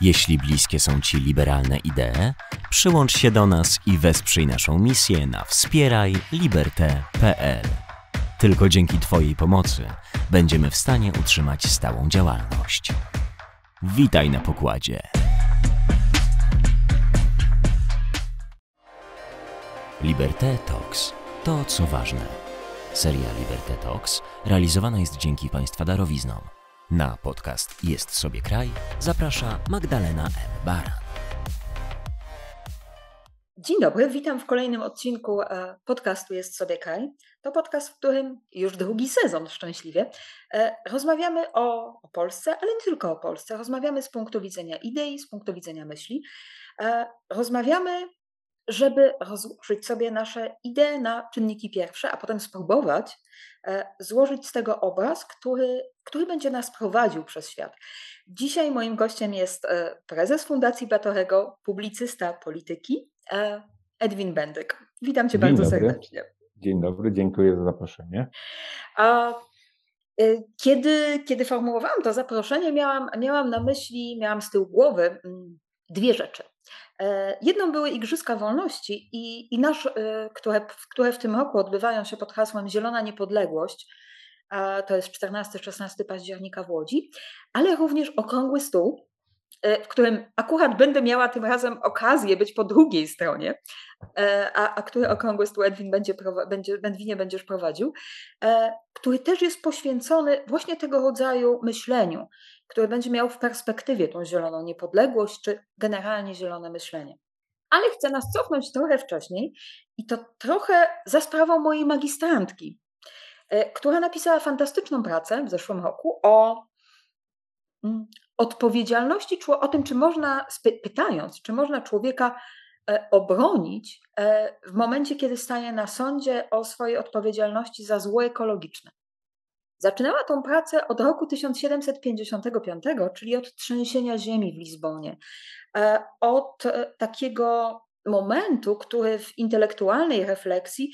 Jeśli bliskie są Ci liberalne idee, przyłącz się do nas i wesprzyj naszą misję na wspierajliberte.pl. Tylko dzięki Twojej pomocy będziemy w stanie utrzymać stałą działalność. Witaj na pokładzie. Liberté Talks to co ważne. Seria Liberté Talks realizowana jest dzięki Państwa darowiznom. Na podcast Jest sobie kraj zaprasza Magdalena M. Baran. Dzień dobry, witam w kolejnym odcinku e, podcastu Jest sobie kraj. To podcast, w którym już drugi sezon szczęśliwie e, rozmawiamy o, o Polsce, ale nie tylko o Polsce. Rozmawiamy z punktu widzenia idei, z punktu widzenia myśli. E, rozmawiamy żeby rozłożyć sobie nasze idee na czynniki pierwsze, a potem spróbować e, złożyć z tego obraz, który, który będzie nas prowadził przez świat. Dzisiaj moim gościem jest e, prezes Fundacji Batorego, publicysta polityki, e, Edwin Bendyk. Witam cię Dzień bardzo dobry. serdecznie. Dzień dobry, dziękuję za zaproszenie. A kiedy, kiedy formułowałam to zaproszenie, miałam, miałam na myśli, miałam z tyłu głowy mm, dwie rzeczy. E, jedną były Igrzyska Wolności, i, i nasz, e, które, które w tym roku odbywają się pod hasłem Zielona Niepodległość. To jest 14-16 października w Łodzi, ale również Okrągły Stół, w którym akurat będę miała tym razem okazję być po drugiej stronie, a, a który Okrągły Stół Edwin będzie, będzie, Edwinie będziesz prowadził, który też jest poświęcony właśnie tego rodzaju myśleniu który będzie miał w perspektywie tą zieloną niepodległość, czy generalnie zielone myślenie. Ale chcę nas cofnąć trochę wcześniej i to trochę za sprawą mojej magistrantki, e, która napisała fantastyczną pracę w zeszłym roku o mm, odpowiedzialności, o tym, czy można, pytając, czy można człowieka e, obronić e, w momencie, kiedy staje na sądzie o swojej odpowiedzialności za zło ekologiczne. Zaczynała tą pracę od roku 1755, czyli od trzęsienia ziemi w Lizbonie. E, od takiego momentu, który w intelektualnej refleksji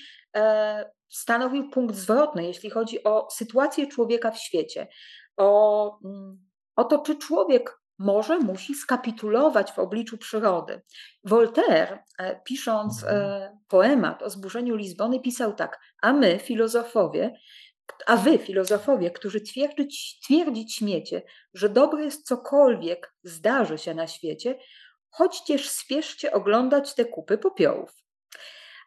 stanowił punkt zwrotny, jeśli chodzi o sytuację człowieka w świecie, o, mm, o to, czy człowiek może, musi skapitulować w obliczu przyrody. Voltaire, pisząc mhm. poemat o zburzeniu Lizbony, pisał tak: A my, filozofowie, a wy, filozofowie, którzy twierdzić, twierdzić śmiecie, że dobre jest cokolwiek zdarzy się na świecie, choćcież spieszcie oglądać te kupy popiołów.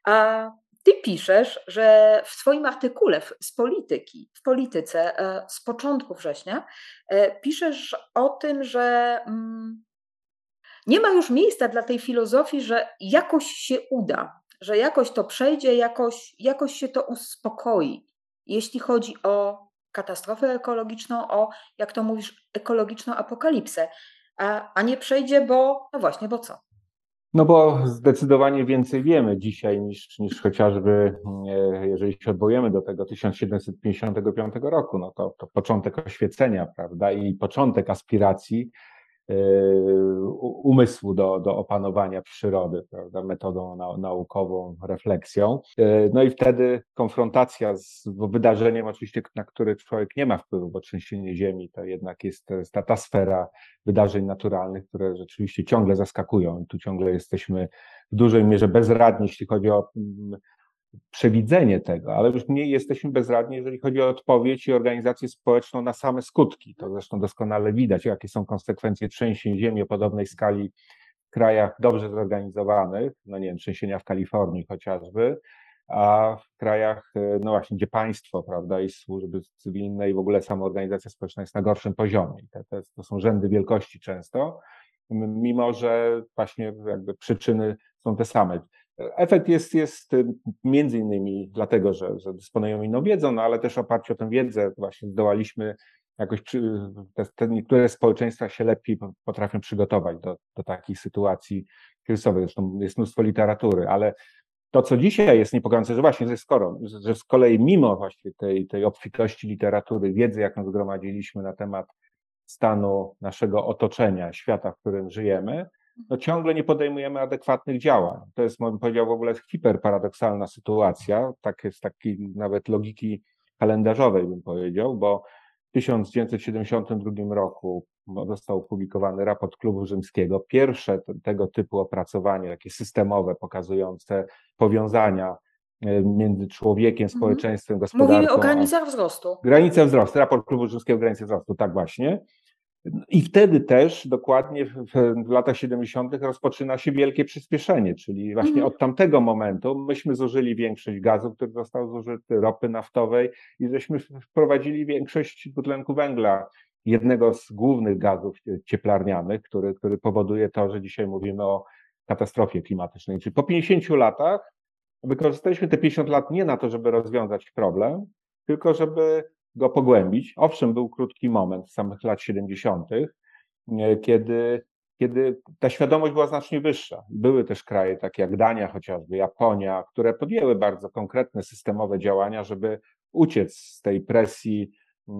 A ty piszesz, że w swoim artykule z polityki, w polityce e, z początku września, e, piszesz o tym, że mm, nie ma już miejsca dla tej filozofii, że jakoś się uda, że jakoś to przejdzie, jakoś, jakoś się to uspokoi jeśli chodzi o katastrofę ekologiczną, o, jak to mówisz, ekologiczną apokalipsę, a, a nie przejdzie, bo, no właśnie, bo co? No bo zdecydowanie więcej wiemy dzisiaj niż, niż chociażby, e, jeżeli się odwołujemy do tego 1755 roku, no to, to początek oświecenia, prawda, i początek aspiracji umysłu do, do opanowania przyrody, prawda, metodą naukową, refleksją. E, no i wtedy konfrontacja z wydarzeniem, oczywiście, na które człowiek nie ma wpływu, bo trzęsienie ziemi to jednak jest, ta, ta sfera wydarzeń naturalnych, które rzeczywiście ciągle zaskakują tu ciągle jesteśmy w dużej mierze bezradni, jeśli chodzi o mm, przewidzenie tego, ale już mniej jesteśmy bezradni, jeżeli chodzi o odpowiedź i organizację społeczną na same skutki. To zresztą doskonale widać, jakie są konsekwencje trzęsień ziemi o podobnej skali w krajach dobrze zorganizowanych, no nie wiem, trzęsienia w Kalifornii chociażby, a w krajach, no właśnie, gdzie państwo, prawda, i służby cywilne i w ogóle sama organizacja społeczna jest na gorszym poziomie. Te, to są rzędy wielkości często, mimo że właśnie jakby przyczyny są te same. Efekt jest, jest y, między innymi dlatego, że, że dysponujemy inną wiedzą, no ale też w oparciu o tę wiedzę właśnie zdołaliśmy jakoś, te, te niektóre społeczeństwa się lepiej potrafią przygotować do, do takich sytuacji kryzysowych. Zresztą jest mnóstwo literatury, ale to, co dzisiaj jest niepokojące, że właśnie, że skoro, że z kolei mimo właśnie tej, tej obfitości literatury, wiedzy, jaką zgromadziliśmy na temat stanu naszego otoczenia, świata, w którym żyjemy, no ciągle nie podejmujemy adekwatnych działań. To jest, bym powiedział, w ogóle hiperparadoksalna sytuacja, tak jest takiej nawet logiki kalendarzowej, bym powiedział, bo w 1972 roku został opublikowany raport Klubu Rzymskiego. Pierwsze tego typu opracowanie, takie systemowe, pokazujące powiązania e, między człowiekiem, mhm. społeczeństwem, gospodarką. Mówimy o granicach wzrostu. Granice wzrostu, raport Klubu Rzymskiego Granice wzrostu, tak właśnie. I wtedy też dokładnie w, w, latach 70. rozpoczyna się wielkie przyspieszenie, czyli właśnie mm. od tamtego momentu myśmy zużyli większość gazu, który został zużyty, ropy naftowej i żeśmy wprowadzili większość dwutlenku węgla, jednego z głównych gazów cieplarnianych, który, który powoduje to, że dzisiaj mówimy o katastrofie klimatycznej. Czyli po 50 latach wykorzystaliśmy te 50 lat nie na to, żeby rozwiązać problem, tylko żeby go pogłębić. Owszem, był krótki moment samych lat 70., kiedy, kiedy ta świadomość była znacznie wyższa. Były też kraje takie jak Dania chociażby, Japonia, które podjęły bardzo konkretne systemowe działania, żeby uciec z tej presji e,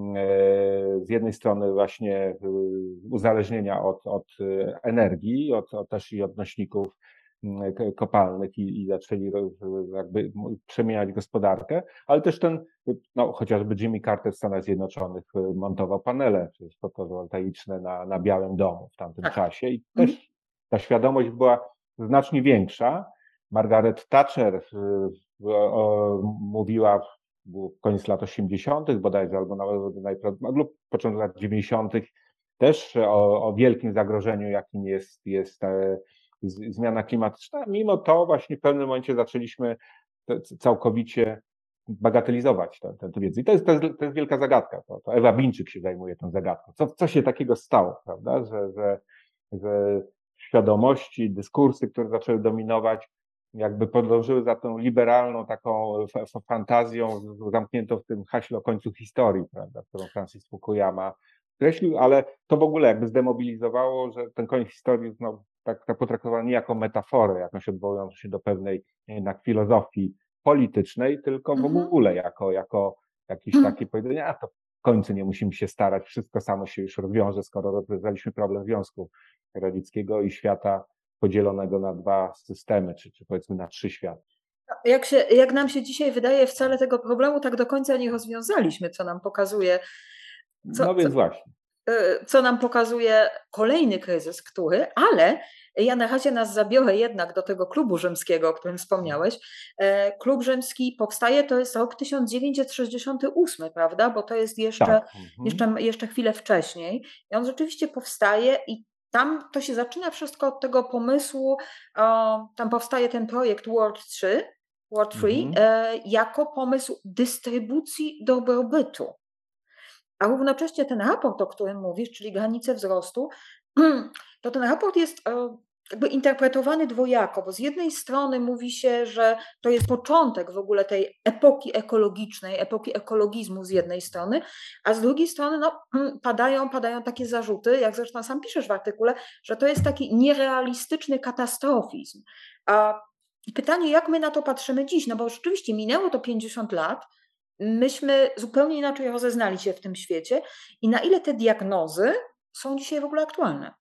z jednej strony właśnie e, uzależnienia od, od energii, od, od też i odnośników kopalnych i, i zaczęli jakby przemieniać gospodarkę, ale też ten, no chociażby Jimmy Carter w Stanach Zjednoczonych y, montował panele fotowoltaiczne na, na Białym Domu w tamtym tak. czasie i też mhm. ta świadomość była znacznie większa. Margaret Thatcher o, mówiła w koniec lat 80., bodajże, albo nawet najprawdopodobniej, lub początek lat 90., też o, o wielkim zagrożeniu, jakim jest, jest e, zmiana klimatyczna. Mimo to właśnie w pewnym momencie zaczęliśmy całkowicie bagatelizować tę, wiedzę. I to jest, to jest, to jest wielka zagadka. To, to Ewa Bińczyk się zajmuje tą zagadką. Co, co się takiego stało, prawda? Że, że, że świadomości, dyskursy, które zaczęły dominować, jakby podążyły za tą liberalną taką fantazją zamkniętą w tym haśle o końcu historii, prawda, którą Francis Fukuyama określił, ale to w ogóle jakby zdemobilizowało, że ten koniec historii no, tak, tak potraktowano nie jako metaforę, jakąś odwołującą się do pewnej jednak filozofii politycznej, tylko w mhm. ogóle jako, jako jakieś mhm. takie powiedzenie, a to w końcu nie musimy się starać, wszystko samo się już rozwiąże, skoro rozwiązaliśmy problem Związku Radzieckiego i świata podzielonego na dwa systemy, czy, czy powiedzmy na trzy światy. Jak, się, jak nam się dzisiaj wydaje, wcale tego problemu tak do końca nie rozwiązaliśmy, co nam pokazuje. Co, no więc co, właśnie. Y, co nam pokazuje kolejny kryzys, który, ale ja na razie nas zabiorę jednak do tego klubu rzymskiego, o którym wspomniałeś. E, klub rzymski powstaje, to jest rok 1968, prawda? Bo to jest jeszcze, tak. mhm. jeszcze, jeszcze chwilę wcześniej. I on rzeczywiście powstaje i tam to się zaczyna wszystko od tego pomysłu, tam powstaje ten projekt World 3, World 3 mhm. E, jako pomysł dystrybucji dobrobytu. A równocześnie ten raport, o którym mówisz, czyli granice wzrostu, to ten raport jest e, jakby interpretowany dwojako, bo z jednej strony mówi się, że to jest początek w ogóle tej epoki ekologicznej, epoki ekologizmu z jednej strony, a z drugiej strony no, padają, padają takie zarzuty, jak zresztą sam piszesz w artykule, że to jest taki nierealistyczny katastrofizm. A pytanie, jak my na to patrzymy dziś? No bo rzeczywiście minęło to 50 lat, myśmy zupełnie inaczej rozeznali się w tym świecie i na ile te diagnozy są dzisiaj w ogóle aktualne?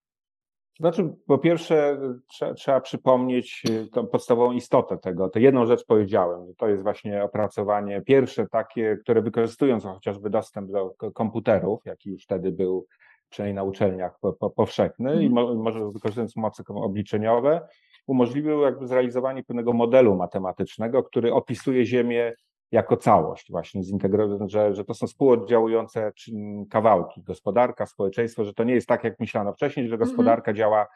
Znaczy, po pierwsze, trzeba, trzeba przypomnieć y, tą podstawową istotę tego. To jedną rzecz powiedziałem, że to jest właśnie opracowanie pierwsze takie, które wykorzystując chociażby dostęp do komputerów, jaki już wtedy był przynajmniej na uczelniach powszechny mm. i mhm. może wykorzystując moce obliczeniowe, umożliwił jakby zrealizowanie pewnego modelu matematycznego, który opisuje Ziemię jako całość właśnie zintegrować, że, że to są współoddziałujące kawałki, gospodarka, społeczeństwo, że to nie jest tak, jak myślano wcześniej, że mhm. gospodarka mm -hmm. działa,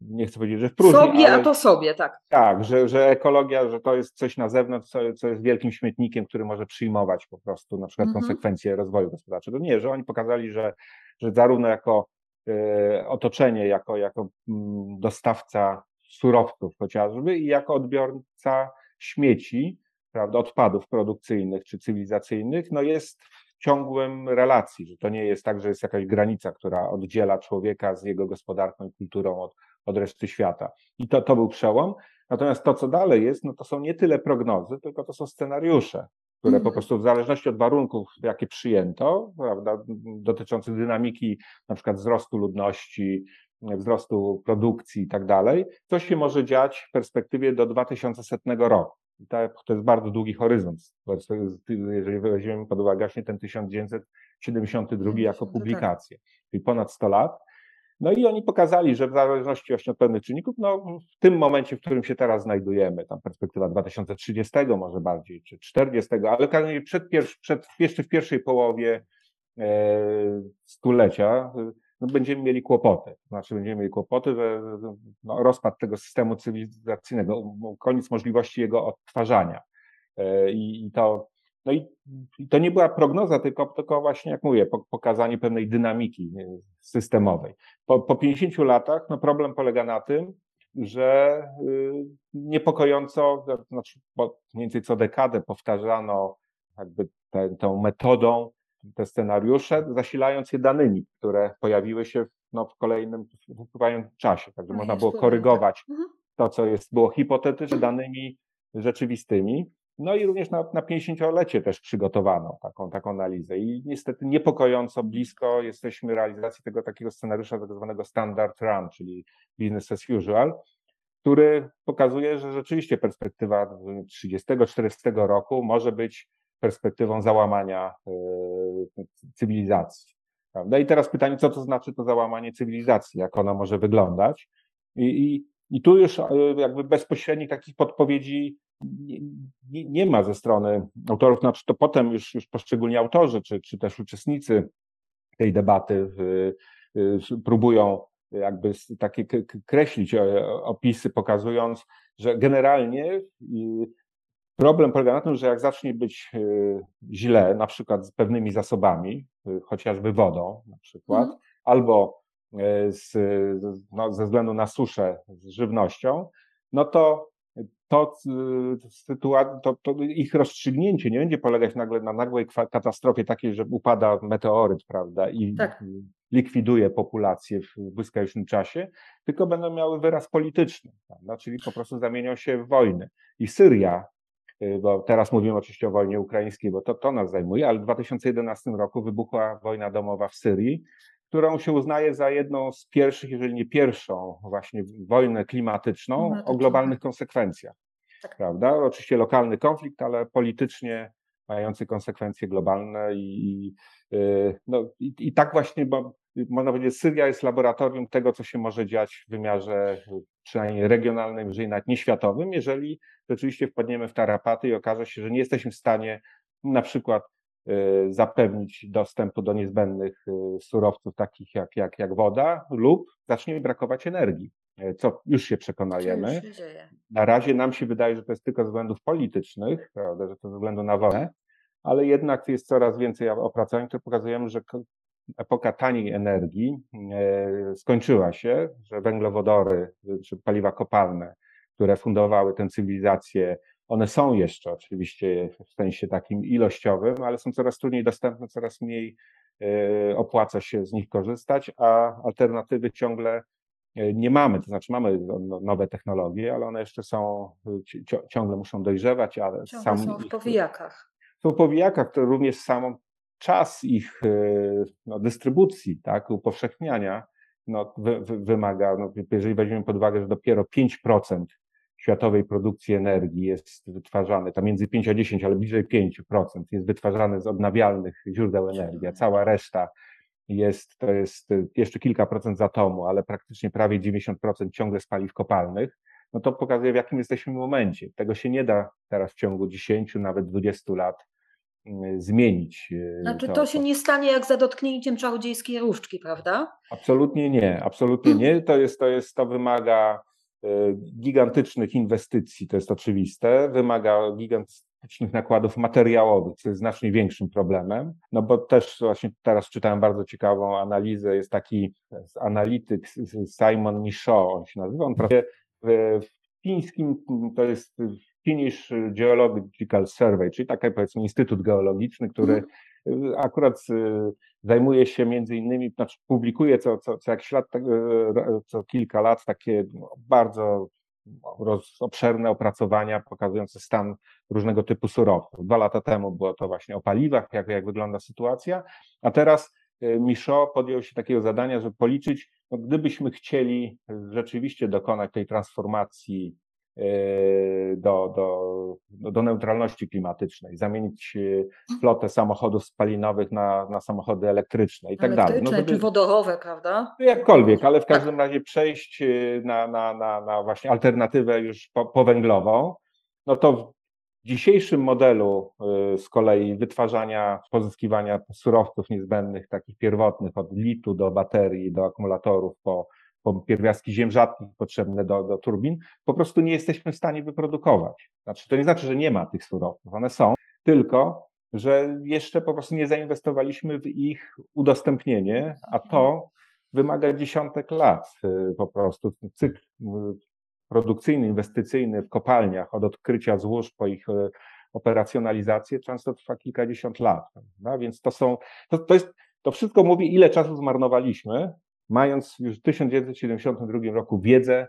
nie chcę powiedzieć, że w próżni, Sobie, ale, a to sobie, tak. Tak, że, że ekologia, że to jest coś na zewnątrz, co, co jest wielkim śmietnikiem, który może przyjmować po prostu na przykład mm -hmm. konsekwencje rozwoju gospodarczego. Nie, że oni pokazali, że, że zarówno jako y, otoczenie, jako, jako y, dostawca surowców chociażby i jako odbiorca śmieci, prawda, odpadów produkcyjnych czy cywilizacyjnych, no jest w ciągłym relacji, że to nie jest tak, że jest jakaś granica, która oddziela człowieka z jego gospodarką i kulturą od, od reszty świata. I to, to był przełom. Natomiast to, co dalej jest, no to są nie tyle prognozy, tylko to są scenariusze, które po mhm. prostu w zależności od warunków, jakie przyjęto, prawda, dotyczących dynamiki na przykład wzrostu ludności, wzrostu produkcji i tak dalej, coś się może dziać w perspektywie do 2100 roku to jest bardzo długi horyzont. Jeżeli weźmiemy pod uwagę właśnie ten 1972 jako publikację, czyli ponad 100 lat. No i oni pokazali, że w zależności właśnie od pewnych czynników, no w tym momencie, w którym się teraz znajdujemy, tam perspektywa 2030 może bardziej, czy 40, ale przed, przed, jeszcze w pierwszej połowie e, stulecia no, będziemy mieli kłopoty. Znaczy będziemy mieli kłopoty, że no, rozpad tego systemu cywilizacyjnego, koniec możliwości jego odtwarzania. E, I, i to no i, i, to nie była prognoza, tylko, tylko właśnie, jak mówię, pokazanie pewnej dynamiki systemowej. Po, po 50 latach no problem polega na tym, że y, niepokojąco, znaczy mniej więcej co dekadę powtarzano jakby tą metodą te scenariusze, zasilając je danymi, które pojawiły się no, w kolejnym w czasie. Także no można było korygować mhm. to, co jest, było hipotetyczne danymi rzeczywistymi. No i również na, na 50-lecie też przygotowano taką, taką analizę i niestety niepokojąco blisko jesteśmy realizacji tego takiego scenariusza tak zwanego standard run, czyli business as usual, który pokazuje, że rzeczywiście perspektywa 30-40 roku może być perspektywą załamania e, cywilizacji. Prawda? I teraz pytanie, co to znaczy to załamanie cywilizacji, jak ona może wyglądać? I, i, i tu już e, jakby bezpośrednich takich podpowiedzi nie, nie, nie, ma ze strony autorów, znaczy to potem już, już poszczególni autorzy, czy, czy też uczestnicy tej debaty próbują jakby takie kreślić e, opisy, pokazując, że generalnie problem polega na tym, że jak zacznie być e, źle, na przykład z pewnymi zasobami, e, chociażby wodą na przykład, mm. albo z, no, ze względu na suszę z żywnością, no to to, to, to, ich rozstrzygnięcie nie będzie polegać nagle na nagłej katastrofie takiej, że upada meteoryt, prawda, i tak. likwiduje populację w błyskawicznym czasie, tylko będą miały wyraz polityczny, prawda, czyli po prostu zamienią się w wojny. I Syria, bo teraz mówimy oczywiście o wojnie ukraińskiej, bo to, to nas zajmuje, ale w 2011 roku wybuchła wojna domowa w Syrii, którą się uznaje za jedną z pierwszych, jeżeli nie pierwszą, właśnie wojnę klimatyczną o globalnych konsekwencjach. Tak. Prawda? Oczywiście lokalny konflikt, ale politycznie mający konsekwencje globalne i, y, no, i, i tak właśnie, bo można powiedzieć, Syria jest laboratorium tego, co się może dziać w wymiarze przynajmniej regionalnym, jeżeli nawet nie światowym, jeżeli rzeczywiście wpadniemy w tarapaty i okaże się, że nie jesteśmy w stanie na przykład Y, zapewnić dostępu do niezbędnych y, surowców takich jak, jak, jak woda lub zacznie brakować energii, y, co już się przekonajemy. Na razie nam się wydaje, że to jest tylko ze względów politycznych, prawda, że to ze względu na wojnę, ale jednak jest coraz więcej opracowań, które pokazują, że epoka taniej energii skończyła się, że węglowodory czy paliwa kopalne, które fundowały tę cywilizację one są jeszcze oczywiście w sensie takim ilościowym, ale są coraz trudniej dostępne, coraz mniej e, opłaca się z nich korzystać, a alternatywy ciągle e, nie mamy, to znaczy mamy no, nowe technologie, ale one jeszcze są, ciągle muszą dojrzewać, ale ciągle sam są w powijakach. Są w powijakach, to również sam czas ich e, no, dystrybucji, tak, upowszechniania, no, wy, wy, wymaga, no, jeżeli weźmiemy pod uwagę, że dopiero 5% światowej produkcji energii jest wytwarzany, tam między 5 a 10, ale bliżej 5% jest wytwarzany z odnawialnych źródeł energii, a cała reszta jest, to jest jeszcze kilka procent z atomu, ale praktycznie prawie 90% ciągle z paliw kopalnych, no to pokazuje, w jakim jesteśmy momencie. Tego się nie da teraz w ciągu 10, nawet 20 lat zmienić. E, znaczy, to, to się nie stanie jak za dotknięciem czarodziejskiej różdżki, prawda? Absolutnie nie, absolutnie nie. To jest, to jest, to wymaga E, gigantycznych inwestycji, to jest oczywiste, wymaga gigantycznych nakładów materiałowych, co jest znacznie większym problemem, no bo też właśnie teraz czytałem bardzo ciekawą analizę, jest taki analityk Simon Michaud, on się nazywa, on pracuje w fińskim, to jest Finnish Geological Survey, czyli taki powiedzmy instytut geologiczny, który mhm akurat y, zajmuje się między innymi, znaczy publikuje co, co, co jakiś lat, tak, y, co kilka lat takie no, bardzo roz, obszerne opracowania pokazujące stan różnego typu surowców. Dwa lata temu było to właśnie o paliwach, jak, jak wygląda sytuacja, a teraz y, Michaud podjął się takiego zadania, żeby policzyć, no, gdybyśmy chcieli rzeczywiście dokonać tej transformacji do, do, do neutralności klimatycznej, zamienić flotę samochodów spalinowych na, na samochody elektryczne i tak dalej. Elektryczne no, czy wodorowe, prawda? Jakkolwiek, ale w każdym razie przejść na, na, na, na właśnie alternatywę już powęglową, no to w dzisiejszym modelu z kolei wytwarzania, pozyskiwania surowców niezbędnych, takich pierwotnych, od litu do baterii, do akumulatorów, po pierwiastki ziem rzadkich potrzebne do, do turbin, po prostu nie jesteśmy w stanie wyprodukować. Znaczy, to nie znaczy, że nie ma tych surowców, one są, tylko że jeszcze po prostu nie zainwestowaliśmy w ich udostępnienie, a to wymaga dziesiątek lat y, po prostu. Cykl y, produkcyjny, inwestycyjny w kopalniach od odkrycia złóż po ich y, operacjonalizację często trwa kilkadziesiąt lat. No, więc to są, to, to jest, to wszystko mówi, ile czasu zmarnowaliśmy, mając już w 1972 roku wiedzę,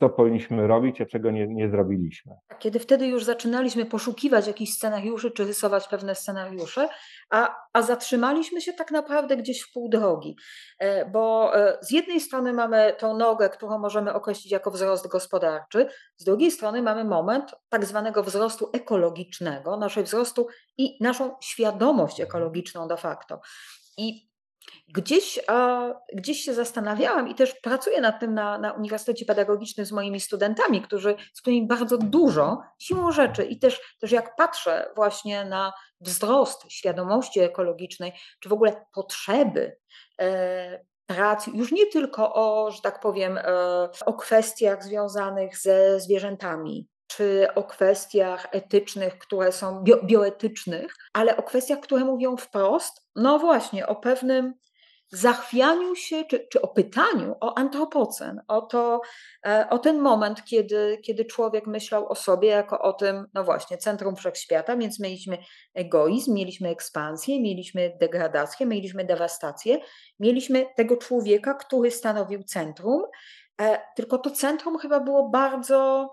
co powinniśmy robić, a czego nie, nie zrobiliśmy. Kiedy wtedy już zaczynaliśmy poszukiwać jakichś scenariuszy, czy rysować pewne scenariusze, a, a zatrzymaliśmy się tak naprawdę gdzieś w pół drogi. E, bo e, z jednej strony mamy tą nogę, którą możemy określić jako wzrost gospodarczy, z drugiej strony mamy moment tak zwanego wzrostu ekologicznego, naszej wzrostu i naszą świadomość ekologiczną de facto. I Gdzieś, gdzieś się zastanawiałam i też pracuję nad tym na, na Uniwersytecie Pedagogicznym z moimi studentami, którzy, z którymi bardzo dużo siłą rzeczy i też, też jak patrzę właśnie na wzrost świadomości ekologicznej, czy w ogóle potrzeby e, pracy, już nie tylko o, że tak powiem, e, o kwestiach związanych ze zwierzętami, czy o kwestiach etycznych, które są bio, bioetycznych, ale o kwestiach, które mówią wprost, no właśnie, o pewnym zachwianiu się, czy, czy o pytaniu o antropocen, o, to, e, o ten moment, kiedy, kiedy człowiek myślał o sobie jako o tym, no właśnie, centrum wszechświata, więc mieliśmy egoizm, mieliśmy ekspansję, mieliśmy degradację, mieliśmy dewastację, mieliśmy tego człowieka, który stanowił centrum, e, tylko to centrum chyba było bardzo,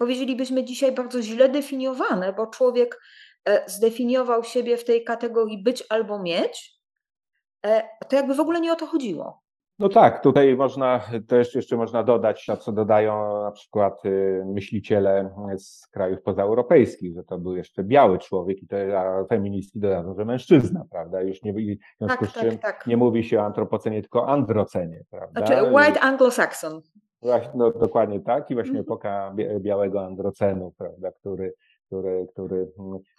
powiedzielibyśmy dzisiaj, bardzo źle definiowane, bo człowiek e, zdefiniował siebie w tej kategorii być albo mieć, E, to jakby w ogóle nie o to chodziło. No tak, tutaj można też jeszcze można dodać, to co dodają na przykład y, myśliciele z krajów pozaeuropejskich, że to był jeszcze biały człowiek i to a feministki dodadzą, że mężczyzna, prawda? Już nie, w związku tak, z czym tak, tak. nie mówi się o antropocenie, tylko o androcenie, prawda? Znaczy white anglo-saxon. No, dokładnie tak i właśnie mhm. epoka białego androcenu, prawda, który który, który.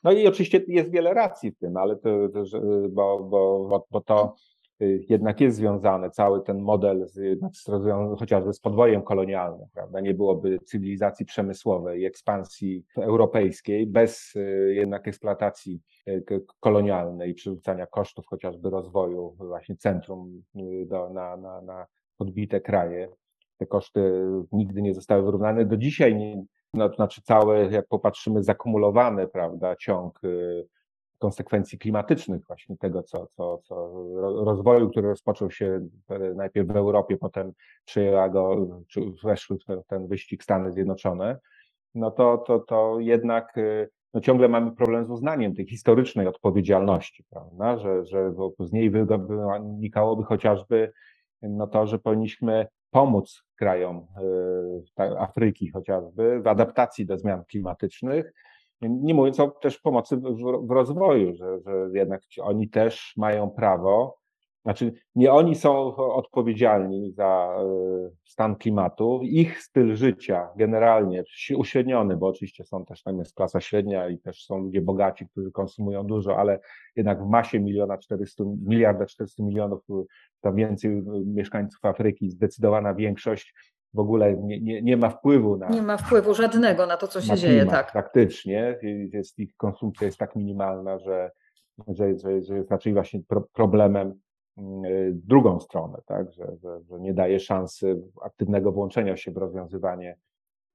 No i oczywiście jest wiele racji w tym, ale to, to bo, bo, bo to y, jednak jest związane, cały ten model z, chociażby z podwojem kolonialnym, prawda? Nie byłoby cywilizacji przemysłowej ekspansji europejskiej bez y, jednak eksploatacji y, kolonialnej i przerzucania kosztów chociażby rozwoju właśnie centrum do, na, na, na podbite kraje. Te koszty nigdy nie zostały wyrównane. Do dzisiaj nie, no, to znaczy cały, jak popatrzymy, zakumulowany, prawda, ciąg y, konsekwencji klimatycznych właśnie tego, co, co, co rozwoju, który rozpoczął się najpierw w Europie, potem przyjęła go, czy weszły w ten, ten wyścig Stany Zjednoczone, no to, to, to jednak y, no ciągle mamy problem z uznaniem tej historycznej odpowiedzialności, prawda, że, że z niej wynikałoby chociażby no to, że powinniśmy pomóc krajom y, Afryki chociażby w adaptacji do zmian klimatycznych, nie mówiąc o też pomocy w, w rozwoju, że, że jednak oni też mają prawo znaczy, nie oni są odpowiedzialni za e, stan klimatu. Ich styl życia generalnie uśredniony, bo oczywiście są też, tam jest klasa średnia i też są ludzie bogaci, którzy konsumują dużo, ale jednak w masie miliona 400, miliarda 400 milionów, tam więcej mieszkańców Afryki, zdecydowana większość w ogóle nie, nie, nie ma wpływu na. Nie ma wpływu żadnego na to, co się dzieje, tak. Praktycznie. Jest, ich konsumpcja jest tak minimalna, że, że, że, że jest raczej właśnie pro, problemem y, drugą stronę, tak? że, że, że nie daje szansy aktywnego włączenia się w rozwiązywanie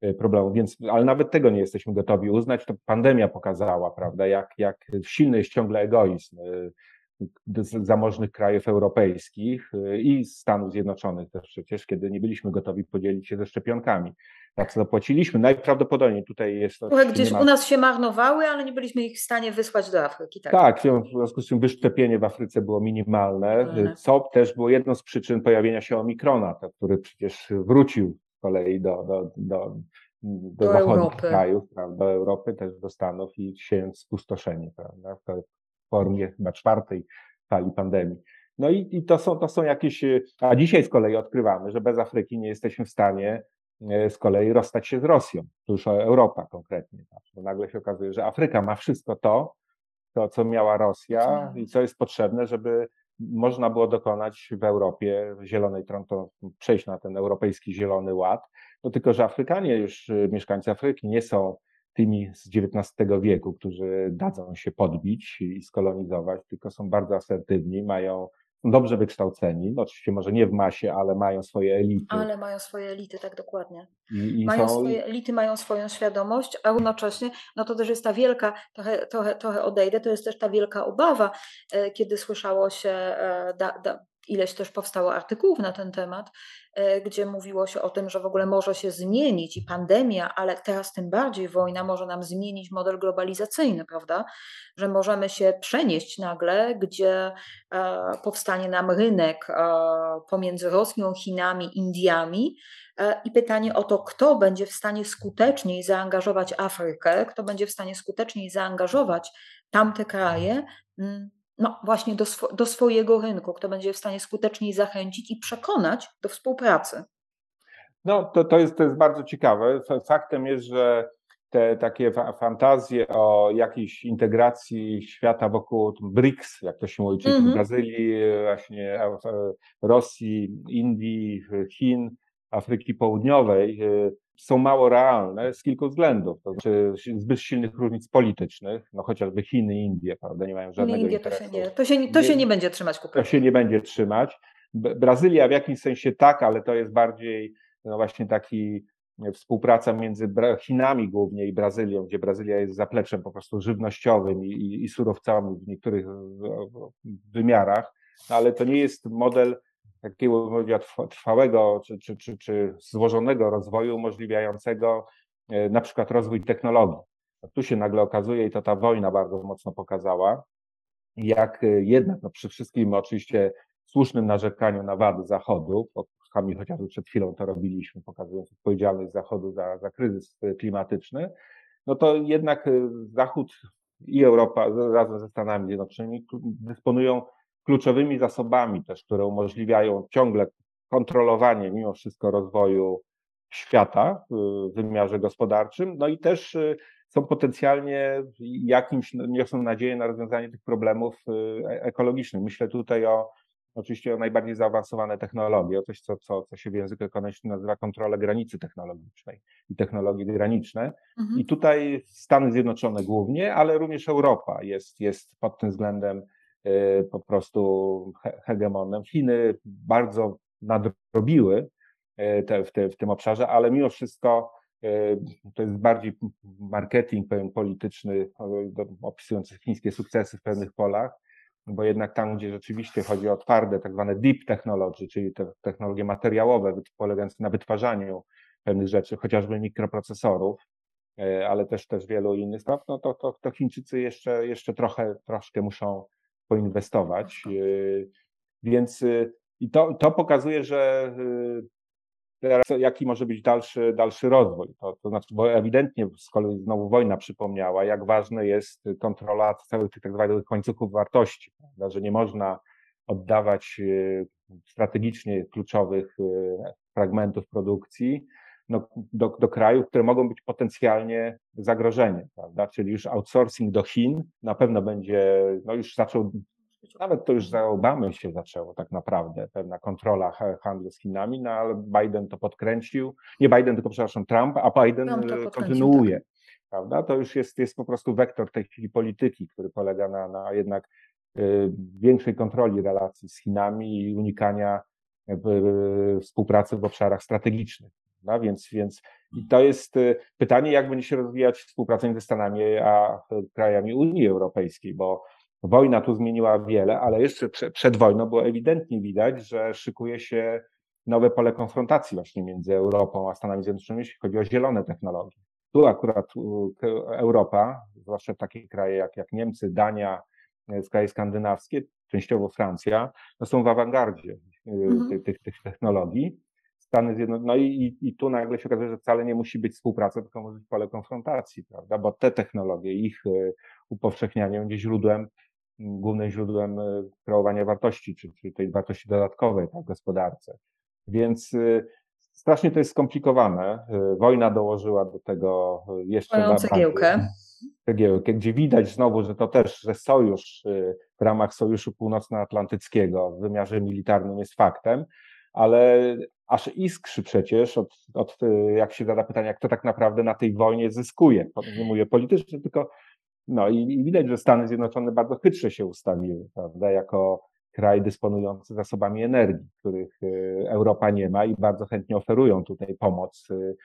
y, problemu. Więc, ale nawet tego nie jesteśmy gotowi uznać. To pandemia pokazała, prawda, jak, jak silny jest ciągle egoizm y, zamożnych krajów europejskich i Stanów Zjednoczonych też przecież, kiedy nie byliśmy gotowi podzielić się ze szczepionkami tak zapłaciliśmy. Najprawdopodobniej tutaj jest to. Które gdzieś ma... u nas się marnowały, ale nie byliśmy ich w stanie wysłać do Afryki. Tak, tak w związku z tym wyszczepienie w Afryce było minimalne, co też było jedną z przyczyn pojawienia się omikrona, który przecież wrócił z kolei do, do, do, do, do zachodnich Europy. krajów, prawda, do Europy, też do Stanów i siejąc spustoszenie, prawda, formie chyba czwartej fali pandemii. No i, i to, są, to są jakieś, a dzisiaj z kolei odkrywamy, że bez Afryki nie jesteśmy w stanie e, z kolei rozstać się z Rosją, to już Europa konkretnie, bo nagle się okazuje, że Afryka ma wszystko to, to co miała Rosja i co jest potrzebne, żeby można było dokonać w Europie zielonej, to przejść na ten europejski zielony ład. No tylko, że Afrykanie już, y, mieszkańcy Afryki nie są tymi z XIX wieku, którzy dadzą się podbić i skolonizować, tylko są bardzo asertywni, mają dobrze wykształceni, no oczywiście może nie w masie, ale mają swoje elity. Ale mają swoje elity, tak dokładnie. I, i mają są... swoje elity, mają swoją świadomość, a równocześnie, no to też jest ta wielka, trochę, trochę, trochę odejdę, to jest też ta wielka obawa, e, kiedy słyszało się e, da, da, ileś też powstało artykułów na ten temat, e, gdzie mówiło się o tym, że w ogóle może się zmienić i pandemia, ale teraz tym bardziej wojna może nam zmienić model globalizacyjny, prawda? Że możemy się przenieść nagle, gdzie e, powstanie nam rynek e, pomiędzy Rosją, Chinami, Indiami. I pytanie o to, kto będzie w stanie skuteczniej zaangażować Afrykę, kto będzie w stanie skuteczniej zaangażować tamte kraje mm, no właśnie do, swo do swojego rynku, kto będzie w stanie skuteczniej zachęcić i przekonać do współpracy. No to, to, jest, to jest bardzo ciekawe. Faktem jest, że te takie fantazje o jakiejś integracji świata wokół BRICS, jak to się mówi, czyli mm -hmm. Brazylii, właśnie Rosji, Indii, Chin, Afryki Południowej, są mało realne z kilku względów. To znaczy zbyt silnych różnic politycznych, no chociażby Chiny i Indie, prawda, nie mają żadnego Indie interesu. To się nie, to się, to się nie będzie trzymać kupy. To się nie będzie trzymać. Brazylia w jakimś sensie tak, ale to jest bardziej no właśnie taki e, współpraca między Chinami głównie i Brazylią, gdzie Brazylia jest zapleczem po prostu żywnościowym i, i, i surowcami w niektórych wymiarach, no ale to nie jest model takiego trwałego czy, czy, czy, czy złożonego rozwoju umożliwiającego e, na przykład rozwój technologii. Tu się nagle okazuje, i to ta wojna bardzo mocno pokazała, jak e, jednak no przy wszystkim oczywiście słusznym narzekaniu na wady Zachodu, Kami chociażby przed chwilą to robiliśmy, pokazując odpowiedzialność Zachodu za, za kryzys e, klimatyczny, no to jednak Zachód i Europa razem ze Stanami Zjednoczonymi dysponują kluczowymi zasobami też, które umożliwiają ciągle kontrolowanie mimo wszystko rozwoju świata w wymiarze gospodarczym, no i też y, są potencjalnie jakimś, no, niosą nadzieję na rozwiązanie tych problemów y, e, ekologicznych. Myślę tutaj o oczywiście o najbardziej zaawansowane technologie, o coś, co, co, co się w języku ekonomicznym nazywa kontrolę granicy technologicznej i technologie graniczne. Mhm. I tutaj Stany Zjednoczone głównie, ale również Europa jest, jest pod tym względem po prostu hegemonem. Chiny bardzo nadrobiły y, te, w, te, w tym obszarze, ale mimo wszystko y, to jest bardziej marketing pewien polityczny, opisujący chińskie sukcesy w pewnych polach, bo jednak tam, gdzie rzeczywiście chodzi o twarde, tak zwane deep technology, czyli te technologie materiałowe polegające na wytwarzaniu pewnych rzeczy, chociażby mikroprocesorów, ale też też wielu innych spraw, no to, to, to Chińczycy jeszcze, jeszcze trochę, troszkę muszą poinwestować. Y, więc y, i to, to pokazuje, że y, teraz jaki może być dalszy, dalszy rozwój. To, to znaczy, bo ewidentnie z kolei znowu wojna przypomniała, jak ważna jest kontrola całych tych tak zwanych końcówków wartości, prawda? że nie można oddawać strategicznie kluczowych fragmentów produkcji no, do, do krajów, które mogą być potencjalnie zagrożeniem, prawda? Czyli już outsourcing do Chin na pewno będzie, no już zaczął, nawet to już za Obamy się zaczęło tak naprawdę, pewna kontrola handlu z Chinami, no ale Biden to podkręcił, nie Biden, tylko przepraszam, Trump, a Biden e, kontynuuje. Tak. Prawda? To już jest, jest po prostu wektor tej chwili polityki, który polega na, na jednak y, większej kontroli relacji z Chinami i unikania y, współpracy w obszarach strategicznych. Prawda? Więc, więc to jest y, pytanie, jak będzie się rozwijać współpraca między Stanami a krajami Unii Europejskiej, bo wojna tu zmieniła wiele, ale jeszcze przed wojną było ewidentnie widać, że szykuje się nowe pole konfrontacji właśnie między Europą a Stanami Zjednoczonymi, jeśli chodzi o zielone technologie. Tu akurat Europa, zwłaszcza takie kraje jak, jak Niemcy, Dania, y, kraje skandynawskie, częściowo Francja, no są w awangardzie y, mhm. tych, tych technologii. Stany Zjednoczone, no i, i tu nagle się okazuje, że wcale nie musi być współpraca, tylko może być pole konfrontacji, prawda? Bo te technologie, ich e, upowszechnianie będzie źródłem, głównym źródłem e, kreowania wartości, czy, czy tej wartości dodatkowej tak, w gospodarce. Więc e, strasznie to jest skomplikowane. Wojna dołożyła do tego jeszcze Moją cegiełkę. Cegiełkę, gdzie widać znowu, że to też, że sojusz w ramach Sojuszu Północnoatlantyckiego w wymiarze militarnym jest faktem, ale aż iskrzy przecież od, od, jak się zada pytanie, kto tak naprawdę na tej wojnie zyskuje. Nie mówię politycznie, tylko no i, i widać, że Stany Zjednoczone bardzo chytrze się ustawiły, prawda, jako kraj dysponujący zasobami energii, których y, Europa nie ma i bardzo chętnie oferują tutaj pomoc y,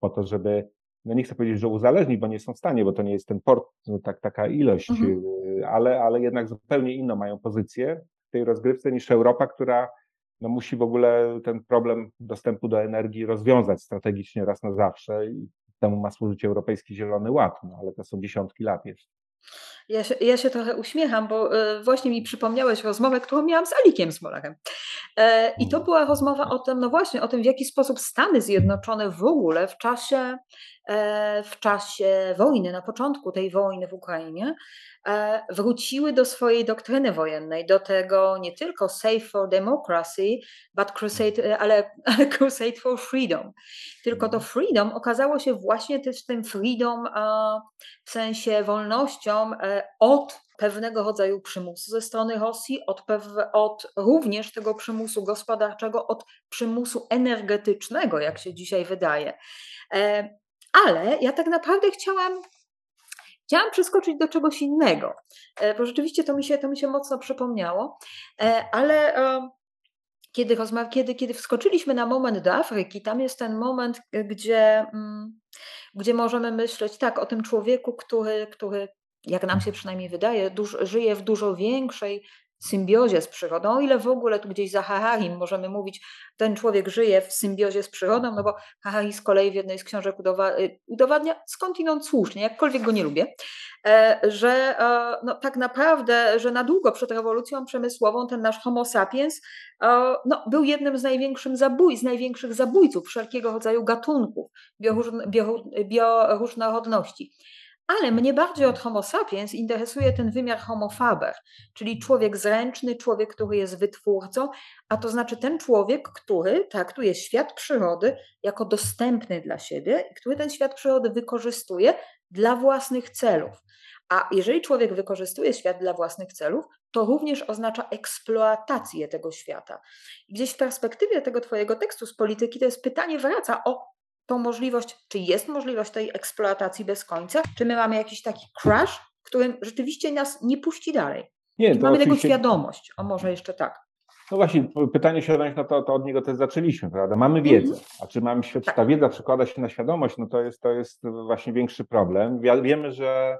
po to, żeby, no nie chcę powiedzieć, że uzależnić, bo nie są w stanie, bo to nie jest ten port, no tak, taka ilość, mhm. Ale, ale jednak zupełnie inną mają pozycję w tej rozgrywce niż Europa, która no musi w ogóle ten problem dostępu do energii rozwiązać strategicznie raz na zawsze i temu ma służyć Europejski Zielony Ład, no ale to są dziesiątki lat jeszcze. Ja się, ja się trochę uśmiecham, bo e, właśnie mi przypomniałeś rozmowę, którą miałam z Alikiem Smolarem. E, I to mm. była rozmowa o tym, no właśnie, o tym, w jaki sposób Stany Zjednoczone w ogóle w czasie, w czasie wojny, na początku tej wojny w Ukrainie, wróciły do swojej doktryny wojennej, do tego nie tylko Save for Democracy, but crusade, ale, ale Crusade for Freedom. Tylko to mhm. freedom okazało się właśnie też tym freedom w sensie wolnością od pewnego rodzaju przymusu ze strony Rosji, od, od również tego przymusu gospodarczego, od przymusu energetycznego, jak się dzisiaj wydaje. E, ale ja tak naprawdę chciałam Chciałam przeskoczyć do czegoś innego, e, bo rzeczywiście to mi się, to mi się mocno przypomniało, e, ale kiedy, kiedy, kiedy wskoczyliśmy na moment do Afryki, tam jest ten moment, gdzie, mm, gdzie możemy myśleć tak o tym człowieku, który, który jak nam się przynajmniej wydaje, duż, żyje w dużo większej symbiozie z przyrodą, o ile w ogóle tu gdzieś za Hararim możemy mówić, ten człowiek żyje w symbiozie z przyrodą, no bo Harari z kolei w jednej z książek y, udowadnia skądinąd słusznie, jakkolwiek go nie lubię, e, że e, no, tak naprawdę, że na długo przed rewolucją przemysłową ten nasz homo sapiens e, no, był jednym z, największych zabój, z największych zabójców wszelkiego rodzaju gatunków bioróżnorodności. Ale mnie bardziej od Homo sapiens interesuje ten wymiar Homo faber, czyli człowiek zręczny, człowiek, który jest wytwórcą, a to znaczy ten człowiek, który traktuje świat przyrody jako dostępny dla siebie i który ten świat przyrody wykorzystuje dla własnych celów. A jeżeli człowiek wykorzystuje świat dla własnych celów, to również oznacza eksploatację tego świata. Gdzieś w perspektywie tego Twojego tekstu z polityki to jest pytanie wraca o tą możliwość, czy jest możliwość tej eksploatacji bez końca, czy my mamy jakiś taki crash, którym rzeczywiście nas nie puści dalej. Nie, mamy oczywiście... tego świadomość, a może jeszcze tak. No właśnie, pytanie świadomość, no to, to od niego też zaczęliśmy, prawda? Mamy wiedzę, mhm. a czy mamy świat, tak. ta wiedza przekłada się na świadomość, no to jest, to jest właśnie większy problem. Wiemy, że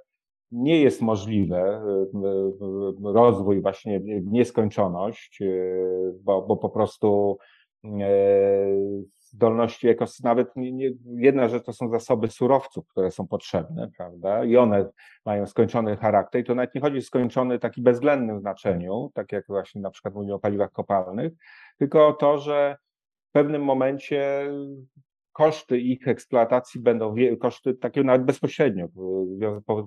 nie jest możliwe y, y, y, rozwój właśnie w nieskończoność, bo, bo po prostu zdolności ekosystem, nawet nie, nie, jedna rzecz to są zasoby surowców, które są potrzebne, prawda? I one mają skończony charakter i to nawet nie chodzi o skończony taki bezwzględnym znaczeniu, tak jak właśnie na przykład mówimy o paliwach kopalnych, tylko o to, że w pewnym momencie koszty ich eksploatacji będą, koszty takie nawet bezpośrednio,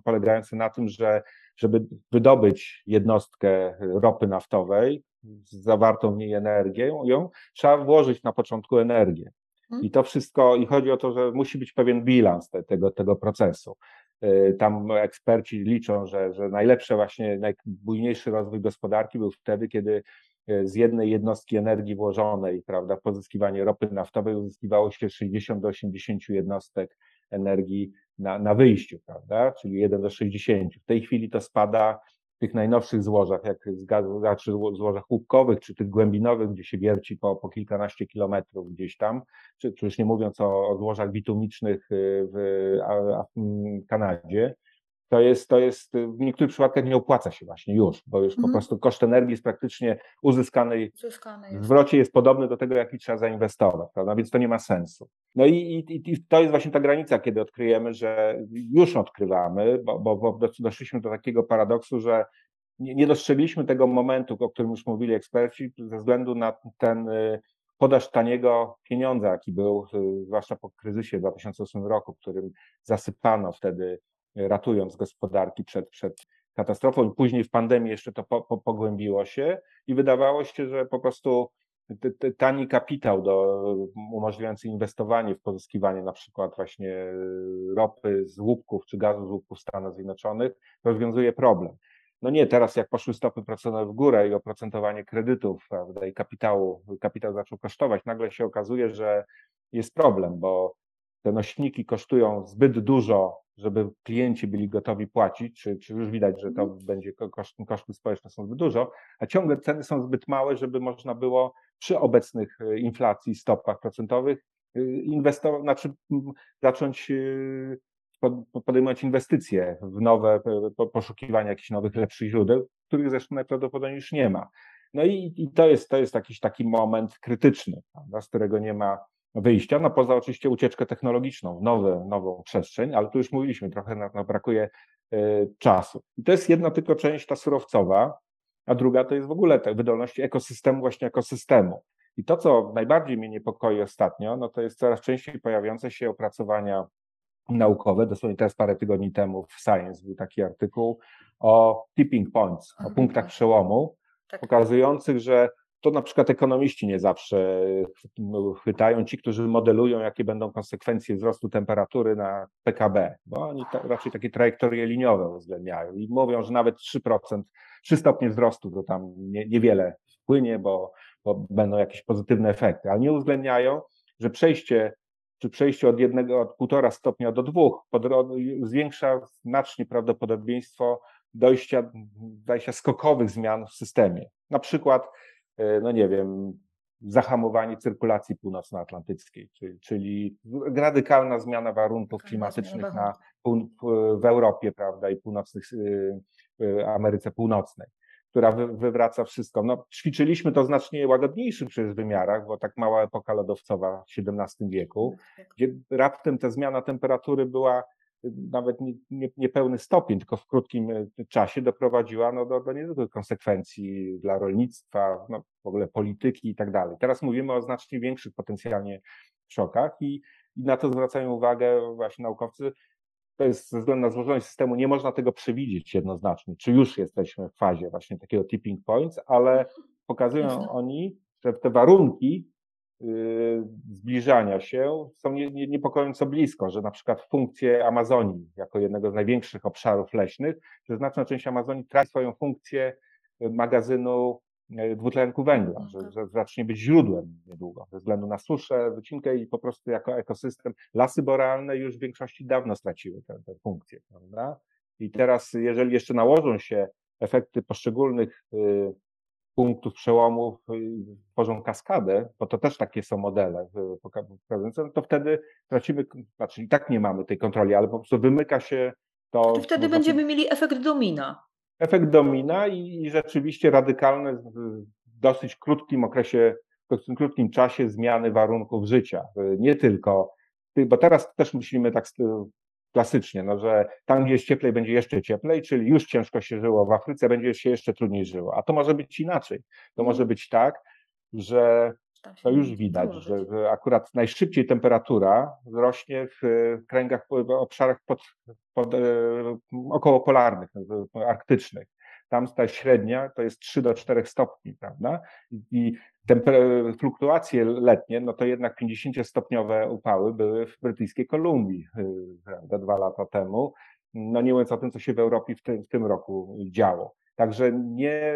polegające na tym, że żeby wydobyć jednostkę ropy naftowej, zawartą w niej energię, ją trzeba włożyć na początku energię. Mhm. I to wszystko, i chodzi o to, że musi być pewien bilans te, tego, tego procesu. Y, tam eksperci liczą, że, że najlepszy właśnie, najbujniejszy rozwój gospodarki był wtedy, kiedy y, z jednej jednostki energii włożonej, prawda, pozyskiwanie ropy naftowej uzyskiwało się 60 do 80 jednostek energii na, na wyjściu, prawda, czyli 1 do 60. W tej chwili to spada tych najnowszych złożach, jak gazu, znaczy złożach łupkowych, czy tych głębinowych, gdzie się wierci po, po kilkanaście kilometrów gdzieś tam, czy, czy już nie mówiąc o, o złożach bitumicznych y, w, w Kanadzie, to jest, to jest w niektórych przypadkach nie opłaca się właśnie już, bo już mhm. po prostu koszt energii jest praktycznie uzyskanej Uzyskany w zwrocie jest podobny do tego, jaki trzeba zainwestować, prawda? więc to nie ma sensu. No i, i, i to jest właśnie ta granica, kiedy odkryjemy, że już odkrywamy, bo, bo, bo doszliśmy do takiego paradoksu, że nie, nie dostrzegliśmy tego momentu, o którym już mówili eksperci, ze względu na ten y, podaż taniego pieniądza, jaki był, zwłaszcza po kryzysie w 2008 roku, w którym zasypano wtedy, ratując gospodarki przed, przed katastrofą później w pandemii jeszcze to po, po, pogłębiło się i wydawało się, że po prostu tani kapitał do, umożliwiający inwestowanie w pozyskiwanie na przykład właśnie ropy z łupków czy gazu z łupków Stanów Zjednoczonych rozwiązuje problem. No nie, teraz jak poszły stopy procentowe w górę i oprocentowanie kredytów prawda, i kapitału, kapitał zaczął kosztować, nagle się okazuje, że jest problem, bo te nośniki kosztują zbyt dużo, żeby klienci byli gotowi płacić, czy, czy już widać, że to mhm. będzie koszty, koszty społeczne są zbyt dużo, a ciągle ceny są zbyt małe, żeby można było przy obecnych e, inflacji stopach procentowych e, inwestować, znaczy zacząć e, podejmować inwestycje w nowe, poszukiwanie jakichś nowych, lepszych źródeł, których zresztą najprawdopodobniej już nie ma. No i, i to jest, to jest jakiś taki moment krytyczny, prawda, z którego nie ma wyjścia, no poza oczywiście ucieczkę technologiczną nowe, nową przestrzeń, ale tu już mówiliśmy, trochę na, na brakuje y, czasu. I to jest jedna tylko część ta surowcowa, a druga to jest w ogóle ta wydolność ekosystemu, właśnie ekosystemu. I to, co najbardziej mnie niepokoi ostatnio, no to jest coraz częściej pojawiające się opracowania naukowe. Dosłownie teraz parę tygodni temu w Science był taki artykuł o tipping points, o punktach przełomu, tak. pokazujących, że to na przykład ekonomiści nie zawsze no, chwytają, ci, którzy modelują, jakie będą konsekwencje wzrostu temperatury na PKB, bo oni ta, raczej takie trajektorie liniowe uwzględniają i mówią, że nawet 3%, 3 stopnie wzrostu to tam nie, niewiele wpłynie, bo, bo będą jakieś pozytywne efekty, ale nie uwzględniają, że przejście czy przejście od jednego, od półtora stopnia do dwóch zwiększa znacznie prawdopodobieństwo dojścia, dojścia skokowych zmian w systemie. Na przykład no nie wiem, zahamowanie cyrkulacji północnoatlantyckiej, czyli, czyli radykalna zmiana warunków klimatycznych na, w Europie, prawda, i północnych y, Ameryce Północnej, która wy, wywraca wszystko. No, ćwiczyliśmy to znacznie łagodniejszych przez wymiarach, bo tak mała epoka lodowcowa w XVII wieku, gdzie raptem ta zmiana temperatury była nawet nie, nie, niepełny stopień, tylko w krótkim e, czasie doprowadziła no, do, do niezwykłych konsekwencji dla rolnictwa, no, w ogóle polityki i tak dalej. Teraz mówimy o znacznie większych potencjalnie szokach i, i na to zwracają uwagę właśnie naukowcy. To jest ze względu na złożoność systemu, nie można tego przewidzieć jednoznacznie, czy już jesteśmy w fazie właśnie takiego tipping points, ale pokazują oni, że te warunki zbliżania się są niepokojąco blisko, że na przykład funkcje Amazonii jako jednego z największych obszarów leśnych, że znaczna część Amazonii traci swoją funkcję magazynu y, dwutlenku węgla, że, że zacznie być źródłem niedługo, ze względu na suszę, wycinkę i po prostu jako ekosystem. Lasy borealne już w większości dawno straciły tę, tę funkcję, prawda? I teraz, jeżeli jeszcze nałożą się efekty poszczególnych y, punktów przełomów tworzą kaskadę, bo to też takie są modele pokazujące, no to wtedy tracimy, znaczy i tak nie mamy tej kontroli, ale po prostu wymyka się to. to wtedy będziemy mieli efekt domina. Efekt domina i, i rzeczywiście radykalne w dosyć krótkim okresie, w krótkim czasie zmiany warunków życia. Nie tylko, bo teraz też myślimy tak klasycznie, no, że tam, gdzie jest cieplej, będzie jeszcze cieplej, czyli już ciężko się żyło w Afryce, będzie się jeszcze trudniej żyło. A to może być inaczej. To mhm. może być tak, że to już widać, że, że akurat najszybciej temperatura rośnie w kręgach, w obszarach pod, pod, e, okołopolarnych, arktycznych. Tam ta średnia to jest 3 do 4 stopni, prawda? I fluktuacje letnie, no to jednak 50-stopniowe upały były w brytyjskiej Kolumbii, y, prawda, dwa lata temu. No nie mówiąc o tym, co się w Europie w tym, w tym roku działo. Także nie,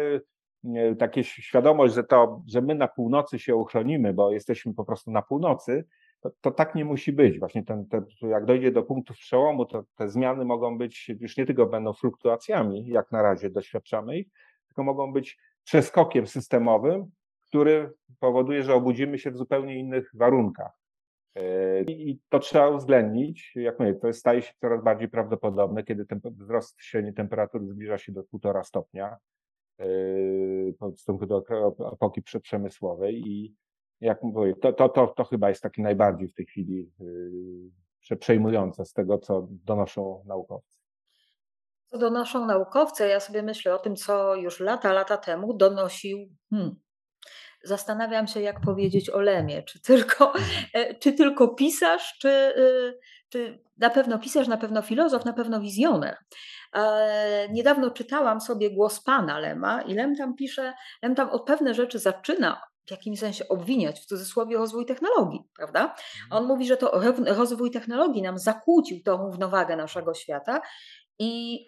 nie, takie świadomość, że to, że my na północy się uchronimy, bo jesteśmy po prostu na północy, to, to tak nie musi być. Właśnie ten, ten, jak dojdzie do punktów przełomu, to te zmiany mogą być, już nie tylko będą fluktuacjami, jak na razie doświadczamy ich, tylko mogą być przeskokiem systemowym, który powoduje, że obudzimy się w zupełnie innych warunkach. E, I to trzeba uwzględnić. Jak mówię, to staje się coraz bardziej prawdopodobne, kiedy ten wzrost średniej temperatury zbliża się do półtora stopnia w stosunku do epoki przemysłowej i jak mówię, to, to, to, to chyba jest taki najbardziej w tej chwili e, przejmujące z tego, co donoszą naukowcy. Co donoszą naukowcy, ja sobie myślę o tym, co już lata, lata temu donosił hmm, zastanawiam się, jak powiedzieć o Lemie. Czy tylko, mhm. czy tylko pisarz, czy, czy na pewno pisarz, na pewno filozof, na pewno wizjoner. Niedawno czytałam sobie głos pana Lema i Lem tam pisze, Lem tam od pewne rzeczy zaczyna w jakimś sensie obwiniać, w cudzysłowie, rozwój technologii, prawda? Mhm. On mówi, że to rozwój technologii nam zakłócił tą równowagę naszego świata i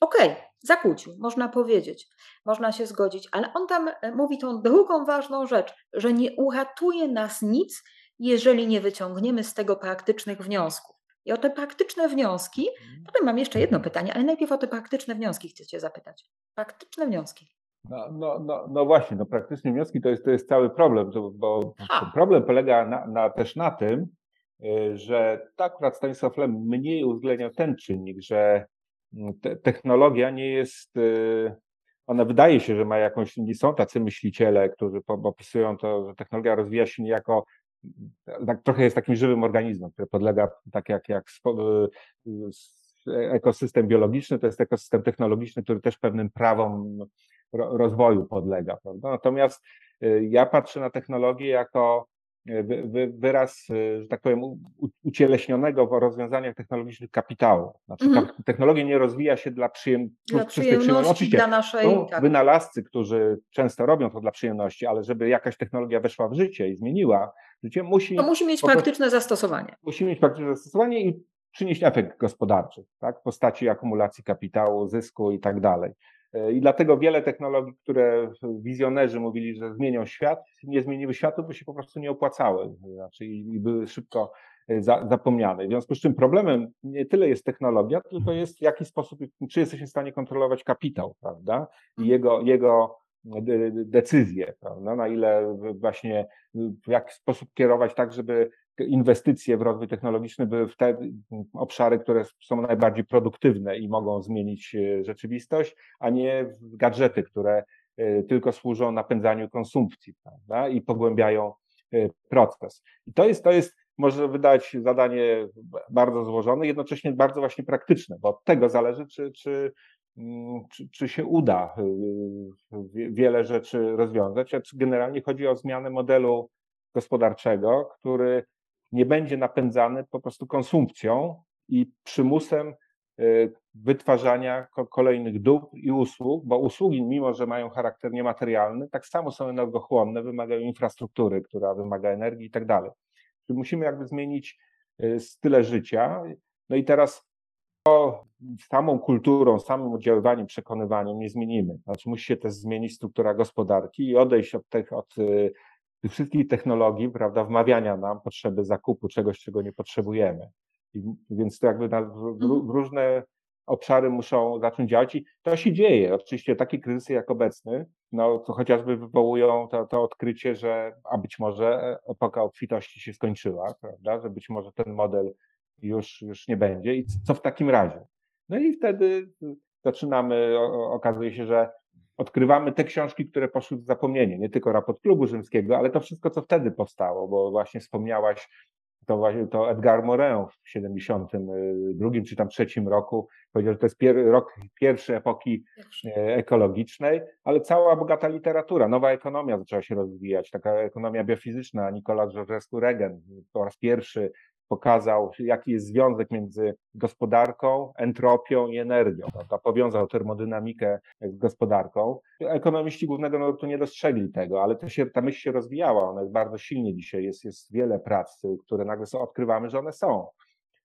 okej, okay, zakłócił, można powiedzieć, można się zgodzić, ale on tam e, mówi tą drugą ważną rzecz, że nie uratuje nas nic, jeżeli nie wyciągniemy z tego praktycznych wniosków. I o te praktyczne wnioski, mhm. potem mam jeszcze jedno pytanie, ale najpierw o te praktyczne wnioski chcę Cię zapytać. Praktyczne wnioski. No, no, no, no właśnie, no praktyczne wnioski to jest, to jest cały problem, bo problem polega na, na, też na tym, y, że tak akurat Stanisław Lem mniej uwzględniał ten czynnik, że mm, te, technologia nie jest, y, ona wydaje się, że ma jakąś, są tacy myśliciele, którzy opisują to, że technologia rozwija się niejako tak trochę jest takim żywym organizmem, który podlega, tak jak, jak ekosystem biologiczny, to jest ekosystem technologiczny, który też pewnym prawom rozwoju podlega. Prawda? Natomiast y, ja patrzę na technologię jako y, wyraz, y, że tak powiem, ucieleśnionego w rozwiązaniach technologicznych kapitału. Znaczy, mm -hmm. technologia nie rozwija się dla, przyjem, dla przyjemności, Oczywiście, dla naszej... Tak. wynalazcy, którzy często robią to dla przyjemności, ale żeby jakaś technologia weszła w życie i zmieniła życie, musi... To musi mieć praktyczne zastosowanie. Musi mieć praktyczne zastosowanie i przynieść efekt gospodarczy, tak? w postaci akumulacji kapitału, zysku i tak dalej. I dlatego wiele technologii, które wizjonerzy mówili, że zmienią świat, nie zmieniły światu, bo się po prostu nie opłacały. Znaczy i były szybko e, za, zapomniane. W związku z czym problemem nie tyle jest technologia, tylko jest w jaki sposób, czy jesteśmy w stanie kontrolować kapitał, prawda? I jego, jego decyzje, prawda? Na ile właśnie w jaki sposób kierować tak, żeby inwestycje w rozwój technologiczny były w te obszary, które są najbardziej produktywne i mogą zmienić e, rzeczywistość, a nie w gadżety, które e, tylko służą napędzaniu konsumpcji prawda? i pogłębiają e, proces. I to jest, to jest, może wydać zadanie bardzo złożone, jednocześnie bardzo właśnie praktyczne, bo od tego zależy, czy, czy, mm, czy, czy się uda wiele rzeczy rozwiązać. Generalnie chodzi o zmianę modelu gospodarczego, który nie będzie napędzany po prostu konsumpcją i przymusem y, wytwarzania kolejnych dóbr i usług, bo usługi, mimo że mają charakter niematerialny, tak samo są energochłonne, wymagają infrastruktury, która wymaga energii i tak dalej. Czyli musimy jakby zmienić y, style życia. No i teraz to samą kulturą, samym oddziaływaniem, przekonywaniem nie zmienimy. Znaczy musi się też zmienić struktura gospodarki i odejść od tych, od y, tych wszystkich technologii, prawda, wmawiania nam potrzeby zakupu czegoś, czego nie potrzebujemy. I, więc to jakby na, w, w, mhm. różne obszary muszą zacząć działać i to się dzieje. Oczywiście takie kryzysy jak obecny, no to chociażby wywołują to, to odkrycie, że a być może epoka obfitości się skończyła, prawda, że być może ten model już, już nie będzie i co w takim razie? No i wtedy zaczynamy, okazuje się, że odkrywamy te książki, które poszły w zapomnienie, nie tylko raport klubu rzymskiego, ale to wszystko, co wtedy powstało, bo właśnie wspomniałaś to właśnie to Edgar Morin w 72 czy tam trzecim roku. Powiedział, że to jest pier rok pierwszej epoki e, ekologicznej, ale cała bogata literatura, nowa ekonomia zaczęła się rozwijać, taka ekonomia biofizyczna, Nicolas Georgescu-Regen po raz pierwszy pokazał, jaki jest związek między gospodarką, entropią i energią. Prawda? Powiązał termodynamikę z gospodarką. Ekonomiści głównego nurtu nie dostrzegli tego, ale to się, ta myśl się rozwijała, ona jest bardzo silnie dzisiaj, jest, jest wiele prac, które nagle są, odkrywamy, że one są.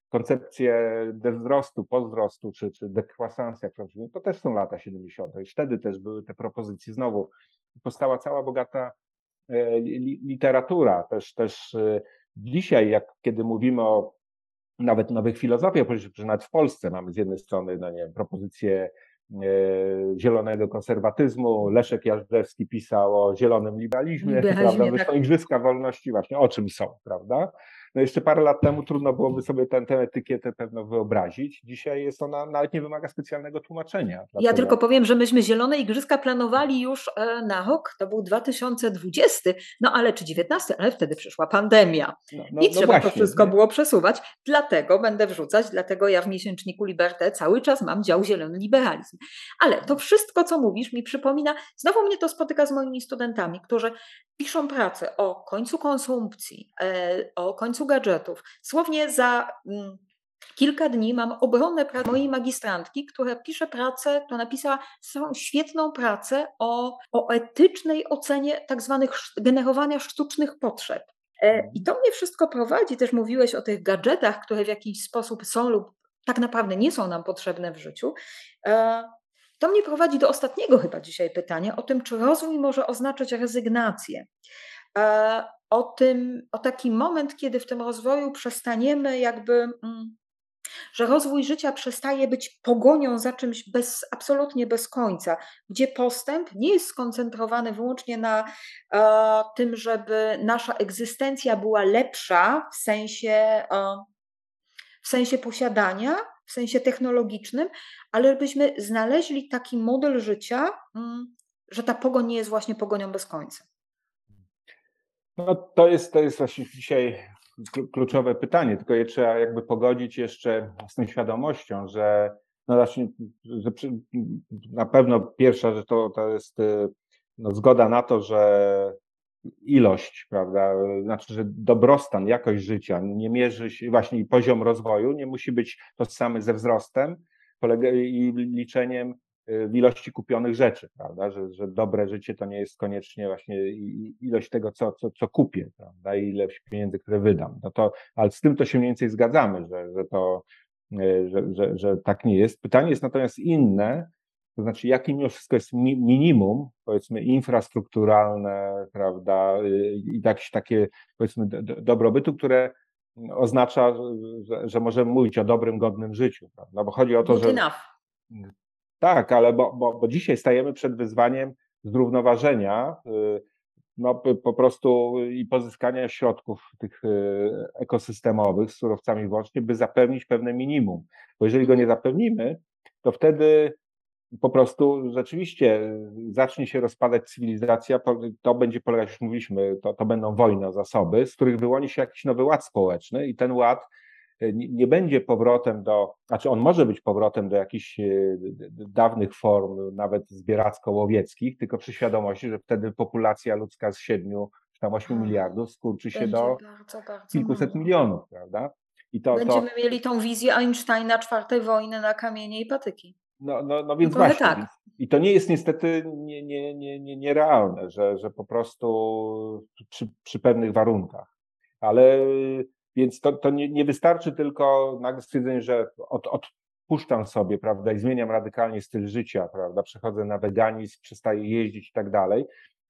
Koncepcje wzrostu, pozdrostu, czy, czy dekwasancja, to też są lata 70. I wtedy też były te propozycje. Znowu powstała cała bogata e, literatura, też, też e, Dzisiaj, jak kiedy mówimy o nawet nowych filozofiach, że nawet w Polsce mamy z jednej strony no nie wiem, propozycję e, zielonego konserwatyzmu. Leszek Jażdżewski pisał o zielonym liberalizmie, liberalizmie prawda? Zresztą tak. Igrzyska Wolności właśnie o czym są, prawda? No jeszcze parę lat temu trudno byłoby sobie tę, tę etykietę pewno wyobrazić. Dzisiaj jest ona, nawet nie wymaga specjalnego tłumaczenia. Ja tylko powiem, że myśmy Zielone Igrzyska planowali już e, na rok, to był 2020, no ale czy 19, ale wtedy przyszła pandemia. No, no, I no trzeba właśnie, to wszystko było przesuwać. Dlatego będę wrzucać, dlatego ja w miesięczniku Liberté cały czas mam dział Zielony Liberalizm. Ale to wszystko, co mówisz, mi przypomina, znowu mnie to spotyka z moimi studentami, którzy piszą pracę o końcu konsumpcji, e, o końcu gadżetów. Słownie za mm, kilka dni mam obronę pracy mojej magistrantki, która pisze pracę, która napisała świetną pracę o, o etycznej ocenie tak zwanych generowania sztucznych potrzeb. E, I to mnie wszystko prowadzi, też mówiłeś o tych gadżetach, które w jakiś sposób są lub tak naprawdę nie są nam potrzebne w życiu. To mnie prowadzi do ostatniego chyba dzisiaj pytania o tym, czy rozwój może oznaczać rezygnację. E, o tym, o taki moment, kiedy w tym rozwoju przestaniemy jakby, mm, że rozwój życia przestaje być pogonią za czymś bez, absolutnie bez końca, gdzie postęp nie jest skoncentrowany wyłącznie na e, tym, żeby nasza egzystencja była lepsza w sensie, e, w sensie posiadania, w sensie technologicznym, ale żebyśmy znaleźli taki model życia, mm, że ta pogoń nie jest właśnie pogonią bez końca. No to jest, to jest właśnie dzisiaj kluczowe pytanie, tylko je trzeba jakby pogodzić jeszcze z tą świadomością, że no właśnie, że na pewno pierwsza rzecz to, to jest y, no, zgoda na to, że ilość, prawda, znaczy, że dobrostan, jakość życia nie mierzy się, właśnie poziom rozwoju nie musi być tożsamy ze wzrostem i liczeniem y, w ilości kupionych rzeczy, prawda, że, że dobre życie to nie jest koniecznie właśnie ilość tego, co, co, co kupię, prawda, i ilość pieniędzy, które wydam. No to, ale z tym to się mniej więcej zgadzamy, że, że to, y, że, że, że tak nie jest. Pytanie jest natomiast inne, to znaczy, jakie mimo wszystko jest minimum, powiedzmy, infrastrukturalne, prawda, y, i jakieś takie, powiedzmy, dobrobytu, które oznacza, że, że możemy mówić o dobrym, godnym życiu, prawda? Bo chodzi o to, że. Enough. Tak, ale bo, bo, bo dzisiaj stajemy przed wyzwaniem zrównoważenia, y, no, po prostu i pozyskania środków tych y, ekosystemowych z surowcami włącznie, by zapewnić pewne minimum. Bo jeżeli go nie zapewnimy, to wtedy po prostu rzeczywiście zacznie się rozpadać cywilizacja, to będzie polegać, już mówiliśmy, to, to będą wojny o zasoby, z których wyłoni się jakiś nowy ład społeczny i ten ład e, nie będzie powrotem do, znaczy on może być powrotem do jakichś e, dawnych form, nawet zbieracko-łowieckich, tylko przy świadomości, że wtedy populacja ludzka z siedmiu czy tam ośmiu tak. miliardów skurczy się do bardzo, bardzo kilkuset mało. milionów, prawda? I to, Będziemy to... mieli tą wizję Einsteina czwartej wojny na kamienie i patyki. No, no, no więc no właśnie. Tak. I to nie jest niestety nie, nie, nie, nie, nierealne, że, że po prostu przy, przy pewnych warunkach. Ale więc to, to nie, nie wystarczy tylko nagle stwierdzenie, że od, odpuszczam sobie, prawda, i zmieniam radykalnie styl życia, prawda, przechodzę na weganizm, przestaję jeździć i tak dalej,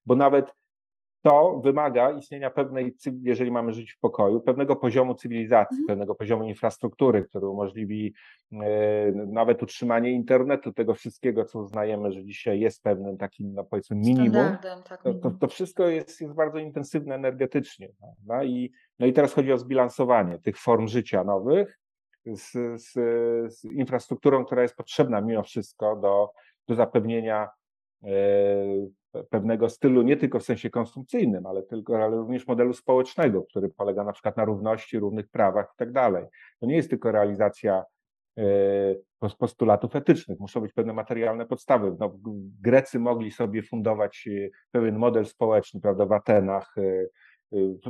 bo nawet to wymaga istnienia pewnej, jeżeli mamy żyć w pokoju, pewnego poziomu cywilizacji, mhm. pewnego poziomu infrastruktury, który umożliwi e, nawet utrzymanie internetu, tego wszystkiego, co uznajemy, że dzisiaj jest pewnym takim, no powiedzmy, minimum. Tak, to, to, to, wszystko jest, jest bardzo intensywne energetycznie. Prawda? I, no i teraz chodzi o zbilansowanie tych form życia nowych z, z, z infrastrukturą, która jest potrzebna mimo wszystko do, do zapewnienia e, pewnego stylu, nie tylko w sensie konsumpcyjnym, ale, tylko, ale również modelu społecznego, który polega na przykład na równości, równych prawach i tak dalej. To nie jest tylko realizacja e, postulatów etycznych, muszą być pewne materialne podstawy. No, Grecy mogli sobie fundować e, pewien model społeczny, prawda, w Atenach, e,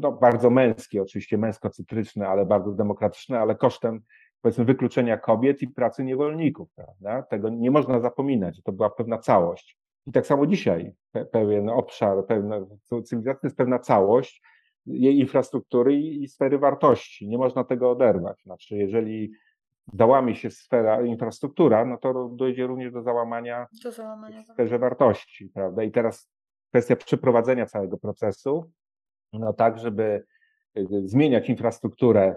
no, bardzo męski, oczywiście męsko-cytryczny, ale bardzo demokratyczny, ale kosztem powiedzmy wykluczenia kobiet i pracy niewolników, prawda? Tego nie można zapominać, to była pewna całość. I tak samo dzisiaj pewien obszar, pewna cywilizacja jest pewna całość jej infrastruktury i, i sfery wartości. Nie można tego oderwać. Znaczy, jeżeli załamie się sfera, infrastruktura, no to dojdzie również do załamania, do załamania w sferze wartości, prawda? I teraz kwestia przeprowadzenia całego procesu, no tak, żeby y, zmieniać infrastrukturę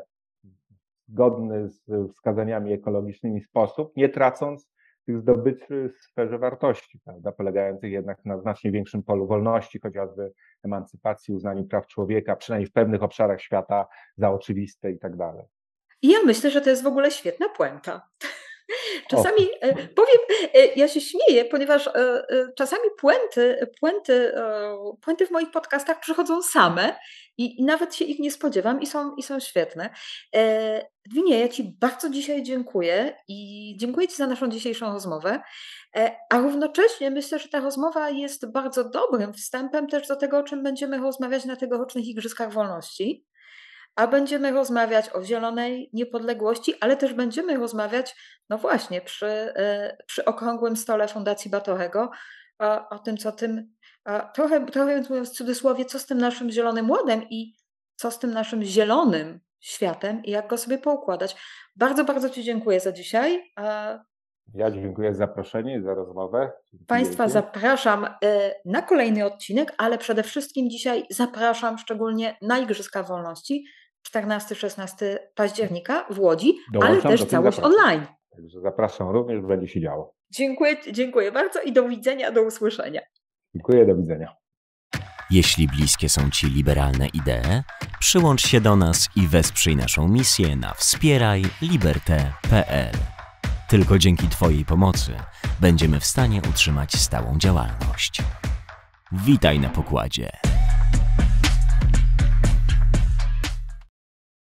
w godny z wskazaniami ekologicznymi sposób, nie tracąc tych zdobyczy w sferze wartości, prawda, polegających jednak na znacznie większym polu wolności, chociażby emancypacji, uznaniu praw człowieka, przynajmniej w pewnych obszarach świata za oczywiste i tak dalej. Ja myślę, że to jest w ogóle świetna puenta. Czasami o. powiem, ja się śmieję, ponieważ czasami puenty, puenty, puenty w moich podcastach przychodzą same i, i nawet się ich nie spodziewam i są, i są świetne. Dwinie, ja Ci bardzo dzisiaj dziękuję i dziękuję Ci za naszą dzisiejszą rozmowę, a równocześnie myślę, że ta rozmowa jest bardzo dobrym wstępem też do tego, o czym będziemy rozmawiać na tegorocznych Igrzyskach Wolności a będziemy rozmawiać o zielonej niepodległości, ale też będziemy rozmawiać, no właśnie, przy, e, przy okrągłym stole Fundacji Batorego o, o tym, co tym, trochę, trochę mówiąc w cudzysłowie, co z tym naszym zielonym ładem i co z tym naszym zielonym światem i jak go sobie poukładać. Bardzo, bardzo Ci dziękuję za dzisiaj. Ja dziękuję za zaproszenie, za rozmowę. Państwa zapraszam e, na kolejny odcinek, ale przede wszystkim dzisiaj zapraszam szczególnie na Igrzyska Wolności, 14-16 października w Łodzi, Dołączam ale też całość zapraszam. online. Także zapraszam również, będzie się działo. Dziękuję, dziękuję bardzo i do widzenia, do usłyszenia. Dziękuję, do widzenia. Jeśli bliskie są Ci liberalne idee, przyłącz się do nas i wesprzyj naszą misję na wspierajliberte.pl. Tylko dzięki Twojej pomocy będziemy w stanie utrzymać stałą działalność. Witaj na pokładzie.